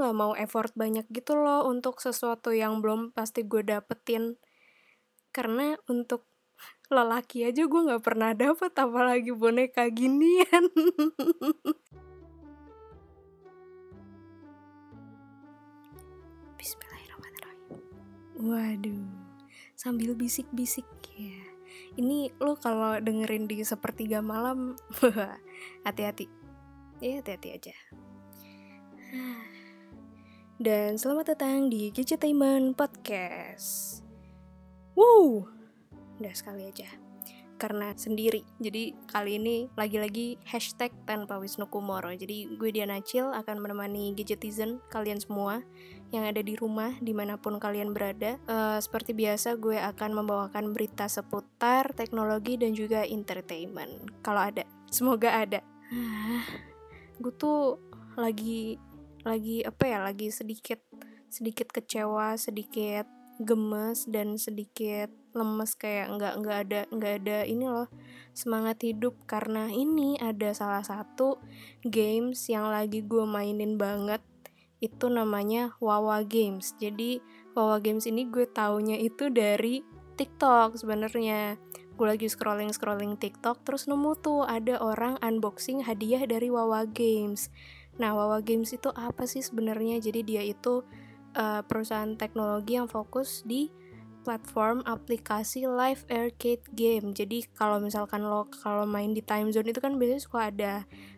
nggak mau effort banyak gitu loh untuk sesuatu yang belum pasti gue dapetin. Karena untuk lelaki aja gue nggak pernah dapet apalagi boneka ginian. Bismillahirrahmanirrahim. Waduh sambil bisik-bisik ya. Ini lo kalau dengerin di sepertiga malam hati-hati. Ya hati-hati aja dan selamat datang di Gadgetainment Podcast. Wow, udah sekali aja. Karena sendiri. Jadi kali ini lagi-lagi hashtag tanpa Wisnu Kumoro. Jadi gue Diana Cil akan menemani gadgetizen kalian semua yang ada di rumah di mana pun kalian berada. Uh, seperti biasa gue akan membawakan berita seputar teknologi dan juga entertainment. Kalau ada. Semoga ada. Gue tuh lagi lagi apa ya lagi sedikit sedikit kecewa sedikit gemes dan sedikit lemes kayak nggak nggak ada nggak ada ini loh semangat hidup. Karena ini ada salah satu games yang lagi gue mainin banget itu namanya Wawa Games. Jadi Wawa Games ini gue taunya itu dari TikTok sebenarnya. Gue lagi scrolling scrolling TikTok terus nemu tuh ada orang unboxing hadiah dari Wawa Games nah Wawa Games itu apa sih sebenarnya jadi dia itu uh, perusahaan teknologi yang fokus di platform aplikasi live arcade game. Jadi kalau misalkan lo kalau main di time zone itu kan biasanya suka ada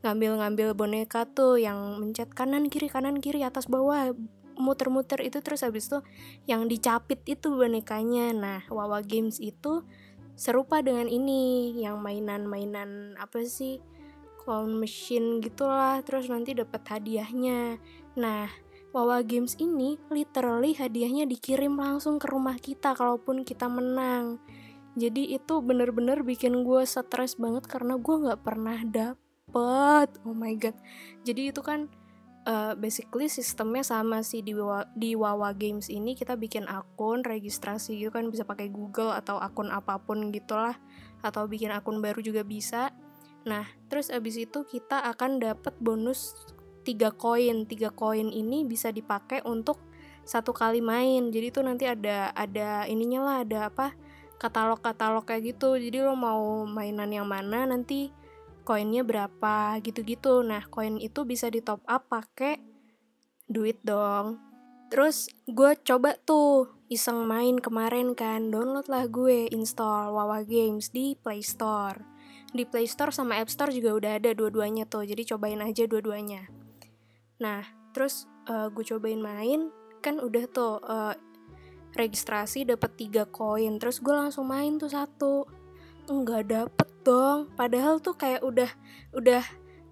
ngambil-ngambil boneka tuh yang mencet kanan kiri kanan kiri atas bawah muter-muter itu terus habis itu yang dicapit itu bonekanya. Nah, Wawa Games itu serupa dengan ini yang mainan-mainan apa sih? Clown machine gitulah terus nanti dapat hadiahnya. Nah, Wawa Games ini literally hadiahnya dikirim langsung ke rumah kita kalaupun kita menang. Jadi itu bener-bener bikin gue stres banget karena gue nggak pernah dapet. Oh my god. Jadi itu kan uh, basically sistemnya sama sih di Wawa, di Wawa Games ini kita bikin akun registrasi gitu kan bisa pakai Google atau akun apa pun gitulah atau bikin akun baru juga bisa. Nah, terus abis itu kita akan dapat bonus tiga koin. Tiga koin ini bisa dipakai untuk satu kali main. Jadi tuh nanti ada ada ininya lah ada apa katalog katalog kayak gitu. Jadi lo mau mainan yang mana nanti koinnya berapa gitu-gitu. Nah koin itu bisa di top up pakai duit dong. Terus gue coba tuh iseng main kemarin kan. Download lah gue install Wawa Games di Play Store di Play Store sama App Store juga udah ada dua-duanya tuh jadi cobain aja dua-duanya. Nah, terus uh, gue cobain main, kan udah tuh uh, registrasi dapat tiga koin, terus gue langsung main tuh satu, nggak dapet dong. Padahal tuh kayak udah udah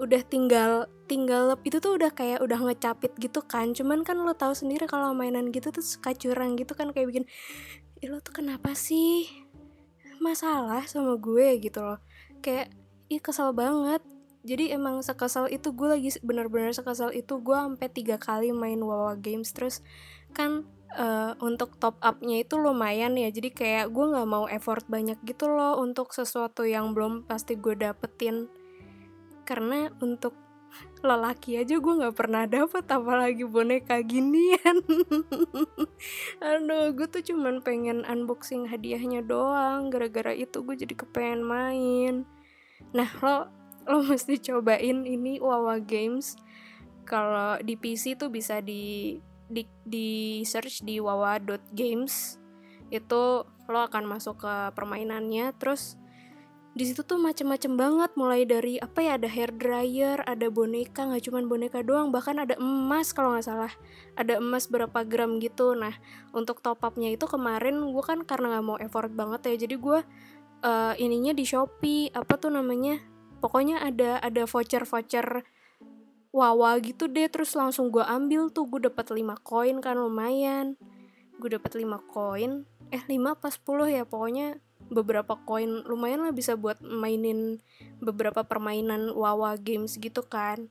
udah tinggal tinggal itu tuh udah kayak udah ngecapit gitu kan. Cuman kan lo tahu sendiri kalau mainan gitu tuh suka curang gitu kan kayak bikin lo tuh kenapa sih? Masalah sama gue gitu loh kayak ih kesel banget. Jadi emang sekesal itu gue lagi bener-bener sekesal itu gue sampai tiga kali main Wawa Games. Terus kan uh, untuk top upnya itu lumayan ya. Jadi kayak gue nggak mau effort banyak gitu loh untuk sesuatu yang belum pasti gue dapetin. Karena untuk lelaki aja gue nggak pernah dapet apalagi boneka ginian. Aduh gue tuh cuman pengen unboxing hadiahnya doang. Gara-gara itu gue jadi kepengen main. Nah lo lo mesti cobain ini Wawa Games. Kalau di PC tuh bisa di di, di search di wawa.games itu lo akan masuk ke permainannya terus di situ tuh macem-macem banget mulai dari apa ya ada hair dryer ada boneka nggak cuman boneka doang bahkan ada emas kalau nggak salah. Ada emas berapa gram gitu. Nah untuk top upnya itu kemarin gue kan karena nggak mau effort banget ya jadi gue uh, ininya di shopee apa tuh namanya pokoknya ada ada voucher voucher wawa gitu deh terus langsung gue ambil tuh gue dapat 5 koin kan lumayan. Gue dapat 5 koin eh 5 pas 10 ya pokoknya beberapa koin lumayan lah bisa buat mainin beberapa permainan wawa games gitu kan.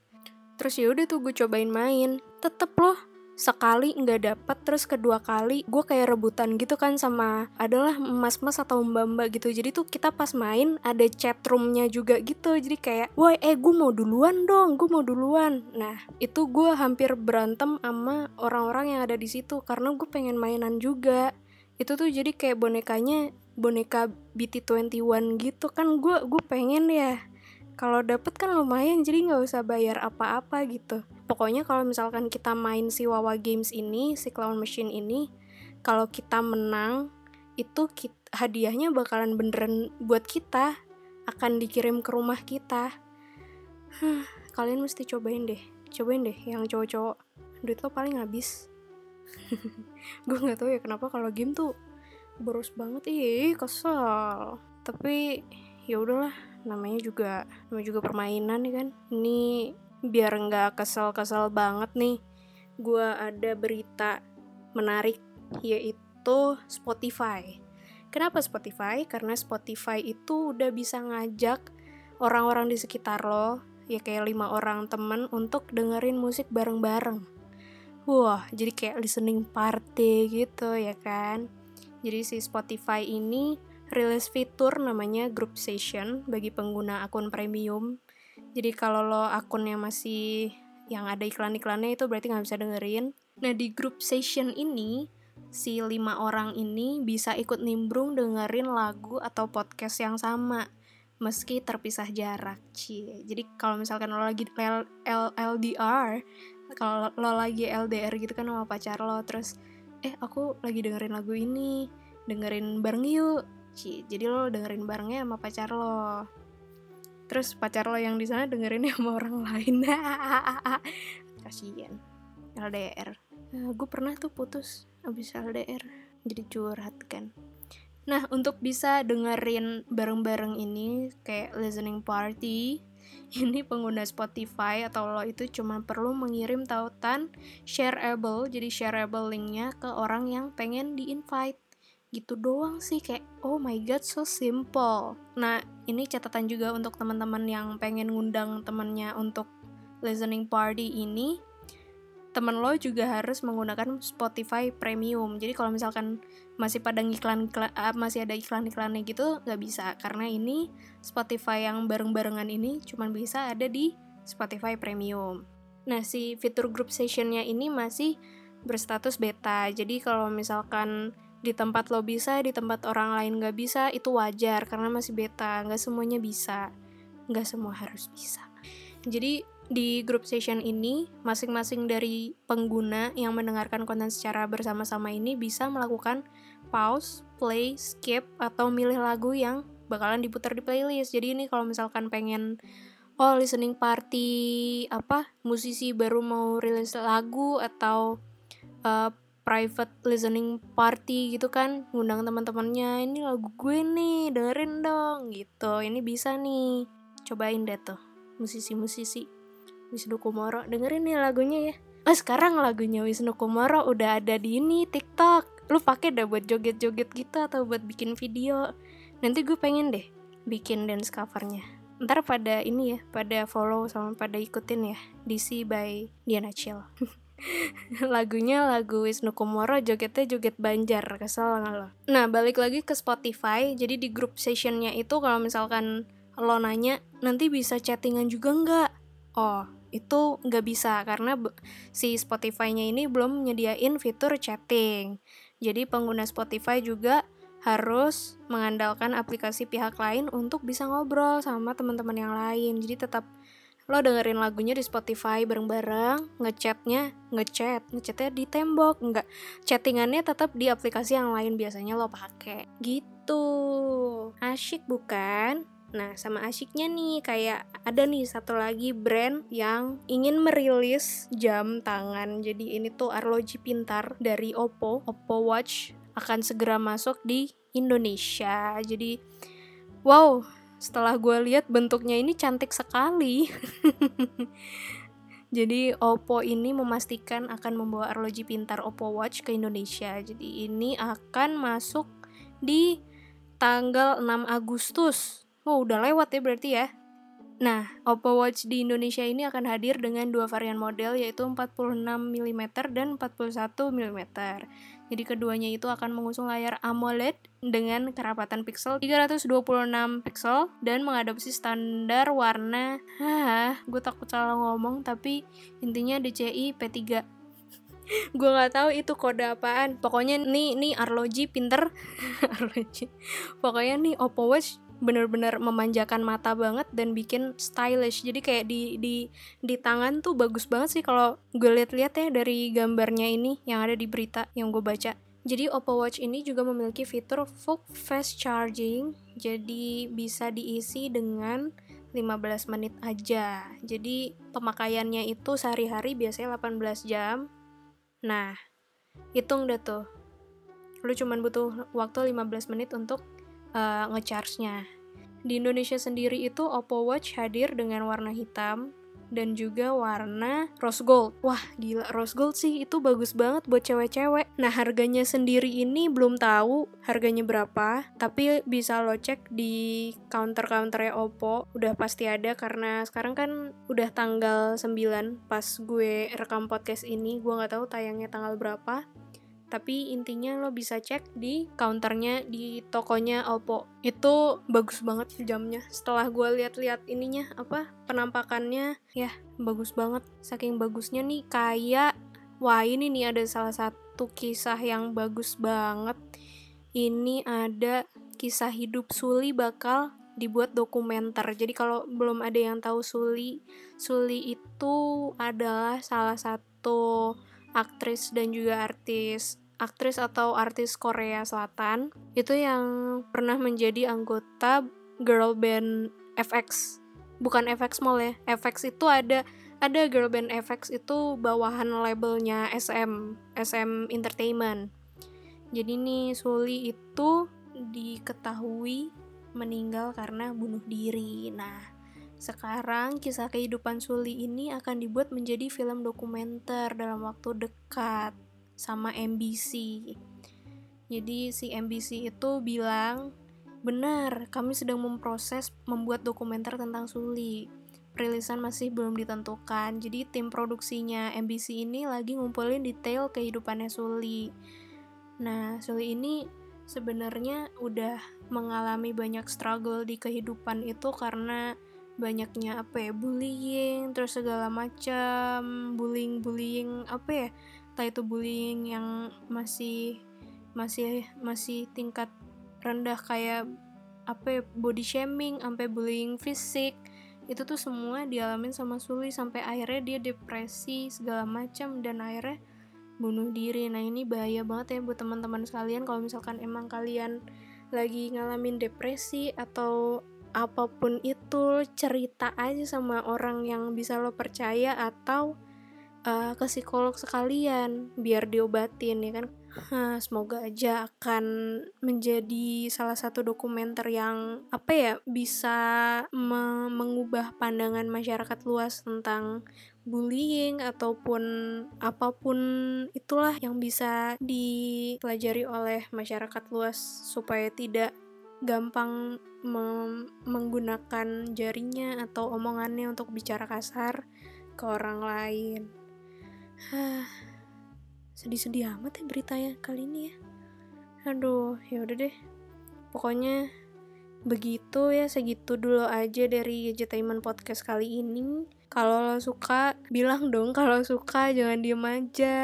Terus ya udah tuh gue cobain main. Tetep loh sekali nggak dapet terus kedua kali gue kayak rebutan gitu kan sama adalah mas-mas atau mbak-mbak gitu. Jadi tuh kita pas main ada chat roomnya juga gitu. Jadi kayak woi eh gue mau duluan dong gue mau duluan. Nah itu gue hampir berantem sama orang-orang yang ada di situ karena gue pengen mainan juga itu tuh jadi kayak bonekanya boneka BT21 gitu kan. Gue gue pengen ya. Kalau dapet kan lumayan jadi nggak usah bayar apa-apa gitu. Pokoknya kalau misalkan kita main si Wawa Games ini si clown machine ini kalau kita menang itu kita, hadiahnya bakalan beneran buat kita. Akan dikirim ke rumah kita. Huh, kalian mesti cobain deh. Cobain deh yang cowok-cowok. Duit lo paling habis gue nggak tahu ya kenapa kalau game tuh boros banget. Ih kesel. Tapi ya udahlah namanya juga namanya juga permainan nih kan. Ini biar nggak kesel-kesel banget nih gue ada berita menarik yaitu Spotify. Kenapa Spotify? Karena Spotify itu udah bisa ngajak orang-orang di sekitar lo ya kayak lima orang temen untuk dengerin musik bareng-bareng wah jadi kayak listening party gitu ya kan jadi si Spotify ini rilis fitur namanya group session bagi pengguna akun premium jadi kalau lo akunnya masih yang ada iklan-iklannya itu berarti nggak bisa dengerin. Nah di group session ini si lima orang ini bisa ikut nimbrung dengerin lagu atau podcast yang sama meski terpisah jarak. Cie. Jadi kalau misalkan lo lagi LDR, kalau lo lagi LDR gitu kan sama pacar lo terus eh aku lagi dengerin lagu ini, dengerin bareng yuk. Cie. Jadi lo dengerin barengnya sama pacar lo terus pacar lo yang di sana dengerin sama orang lain kasian LDR nah, gue pernah tuh putus abis LDR jadi curhat kan nah untuk bisa dengerin bareng-bareng ini kayak listening party ini pengguna Spotify atau lo itu cuma perlu mengirim tautan shareable jadi shareable linknya ke orang yang pengen di invite gitu doang sih kayak oh my god so simple. Nah ini catatan juga untuk teman-teman yang pengen ngundang temennya untuk listening party ini temen lo juga harus menggunakan Spotify Premium. Jadi kalau misalkan masih pada iklan, uh, masih ada iklan-iklannya gitu nggak bisa. Karena ini Spotify yang bareng-barengan ini cuma bisa ada di Spotify Premium. Nah si fitur group sessionnya ini masih berstatus beta. Jadi kalau misalkan di tempat lo bisa, di tempat orang lain gak bisa, itu wajar karena masih beta, gak semuanya bisa, gak semua harus bisa. Jadi di group session ini, masing-masing dari pengguna yang mendengarkan konten secara bersama-sama ini bisa melakukan pause, play, skip, atau milih lagu yang bakalan diputar di playlist. Jadi ini kalau misalkan pengen oh listening party apa musisi baru mau rilis lagu atau uh, private listening party gitu kan ngundang teman-temannya ini lagu gue nih dengerin dong gitu. Ini bisa nih. Cobain deh tuh musisi-musisi Wisnu Kumoro. Dengerin nih lagunya ya. Oh sekarang lagunya Wisnu Kumoro udah ada di ini TikTok. Lu pakai dah buat joget-joget gitu atau buat bikin video. Nanti gue pengen deh bikin dance covernya. Ntar pada ini ya pada follow sama pada ikutin ya. DC by Diana Chill. Lagunya lagu Wisnu Kumoro jogetnya joget Banjar. Kesel nggak lo? Nah balik lagi ke Spotify. Jadi di grup sessionnya itu kalau misalkan lo nanya nanti bisa chattingan juga nggak? Oh itu nggak bisa karena si Spotify-nya ini belum menyediain fitur chatting jadi pengguna Spotify juga harus mengandalkan aplikasi pihak lain untuk bisa ngobrol sama teman-teman yang lain jadi tetap lo dengerin lagunya di Spotify bareng-bareng, ngechatnya, ngechat, ngechatnya di tembok, enggak, chattingannya tetap di aplikasi yang lain biasanya lo pakai. Gitu, asyik bukan? Nah, sama asyiknya nih, kayak ada nih satu lagi brand yang ingin merilis jam tangan. Jadi ini tuh arloji pintar dari Oppo, Oppo Watch akan segera masuk di Indonesia. Jadi, wow, setelah gue lihat bentuknya ini cantik sekali jadi Oppo ini memastikan akan membawa arloji pintar Oppo Watch ke Indonesia jadi ini akan masuk di tanggal 6 Agustus oh udah lewat ya berarti ya? Nah, Oppo Watch di Indonesia ini akan hadir dengan dua varian model yaitu 46 mm dan 41 mm. Jadi keduanya itu akan mengusung layar AMOLED dengan kerapatan pixel 326 pixel dan mengadopsi standar warna. Hah, gue takut salah ngomong tapi intinya DCI P3 gue nggak tahu itu kode apaan. Pokoknya nih nih arloji pinter. Arloji. Pokoknya nih Oppo Watch bener-bener memanjakan mata banget dan bikin stylish. Jadi kayak di di di tangan tuh bagus banget sih kalau gue lihat-lihat ya dari gambarnya ini yang ada di berita yang gue baca. Jadi Oppo Watch ini juga memiliki fitur full fast charging jadi bisa diisi dengan 15 menit aja. Jadi pemakaiannya itu sehari-hari biasanya 18 jam. Nah hitung deh tuh. Lu cuman butuh waktu 15 menit untuk uh, ngecharge-nya. Di Indonesia sendiri itu Oppo Watch hadir dengan warna hitam dan juga warna rose gold. Wah, gila rose gold sih itu bagus banget buat cewek-cewek. Nah, harganya sendiri ini belum tahu harganya berapa, tapi bisa lo cek di counter-counternya Oppo. Udah pasti ada karena sekarang kan udah tanggal 9 pas gue rekam podcast ini. Gue nggak tahu tayangnya tanggal berapa tapi intinya lo bisa cek di counternya di tokonya Oppo. Itu bagus banget jamnya. Setelah gue lihat-lihat ininya apa penampakannya ya bagus banget. Saking bagusnya nih kayak wah ini nih ada salah satu kisah yang bagus banget. Ini ada kisah hidup Suli bakal dibuat dokumenter. Jadi kalau belum ada yang tahu Suli, Suli itu adalah salah satu aktris dan juga artis aktris atau artis Korea Selatan itu yang pernah menjadi anggota girl band FX bukan FX Mall ya FX itu ada ada girl band FX itu bawahan labelnya SM SM Entertainment. Jadi nih Suli itu diketahui meninggal karena bunuh diri. Nah sekarang kisah kehidupan Suli ini akan dibuat menjadi film dokumenter dalam waktu dekat sama MBC. Jadi si MBC itu bilang, benar, kami sedang memproses membuat dokumenter tentang Suli. Perilisan masih belum ditentukan, jadi tim produksinya MBC ini lagi ngumpulin detail kehidupannya Suli. Nah, Suli ini sebenarnya udah mengalami banyak struggle di kehidupan itu karena banyaknya apa ya bullying terus segala macam bullying bullying apa ya entah itu bullying yang masih masih masih tingkat rendah kayak apa ya, body shaming sampai bullying fisik itu tuh semua dialamin sama Suli sampai akhirnya dia depresi segala macam dan akhirnya bunuh diri. Nah ini bahaya banget ya buat teman-teman sekalian kalau misalkan emang kalian lagi ngalamin depresi atau apa pun itu cerita aja sama orang yang bisa lo percaya atau uh, ke psikolog sekalian biar diobatin ya kan Nah, semoga aja akan menjadi salah satu dokumenter yang apa ya bisa me mengubah pandangan masyarakat luas tentang bullying ataupun apa pun itulah yang bisa dipelajari oleh masyarakat luas supaya tidak gampang menggunakan jarinya atau omongannya untuk bicara kasar ke orang lain. Sedih-sedih amat ya beritanya kali ini ya. Aduh ya udah deh. Pokoknya begitu ya segitu dulu aja dari Gadgetainment Podcast kali ini. Kalau lo suka bilang dong kalau suka jangan diem aja.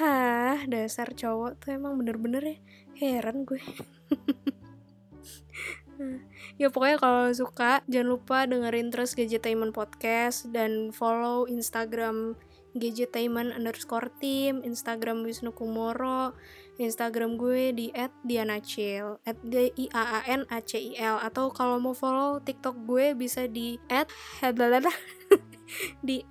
Hah dasar cowok tuh emang bener-bener ya heran gue. Ya pokoknya kalau suka jangan lupa dengerin terus Gadgetainment Podcast dan follow Instagram gadgetainment underscore team, Instagram Wisnu Kumoro, Instagram gue di @dianacil, d i a a n a c i l. Atau kalau mau follow TikTok gue bisa di di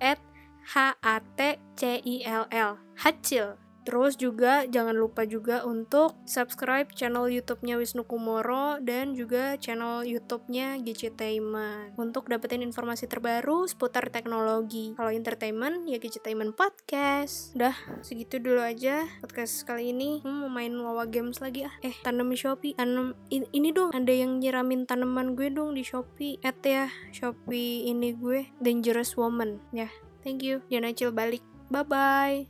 h a t c i l l hacil Terus juga jangan lupa juga untuk subscribe channel YouTube-nya Wisnu Kumoro dan juga channel YouTube-nya Gadgetainment untuk dapetin informasi terbaru seputar teknologi. Kalau entertainment ya Gadgetainment Podcast. Udah segitu dulu aja podcast kali ini. Hmm, mau main Wawa Games lagi ah. Eh, tanam Shopee, tanam in- ini dong. Ada yang nyiramin tanaman gue dong di Shopee. At ya Shopee ini gue Dangerous Woman ya. Thank you. Jangan acil balik. Bye bye.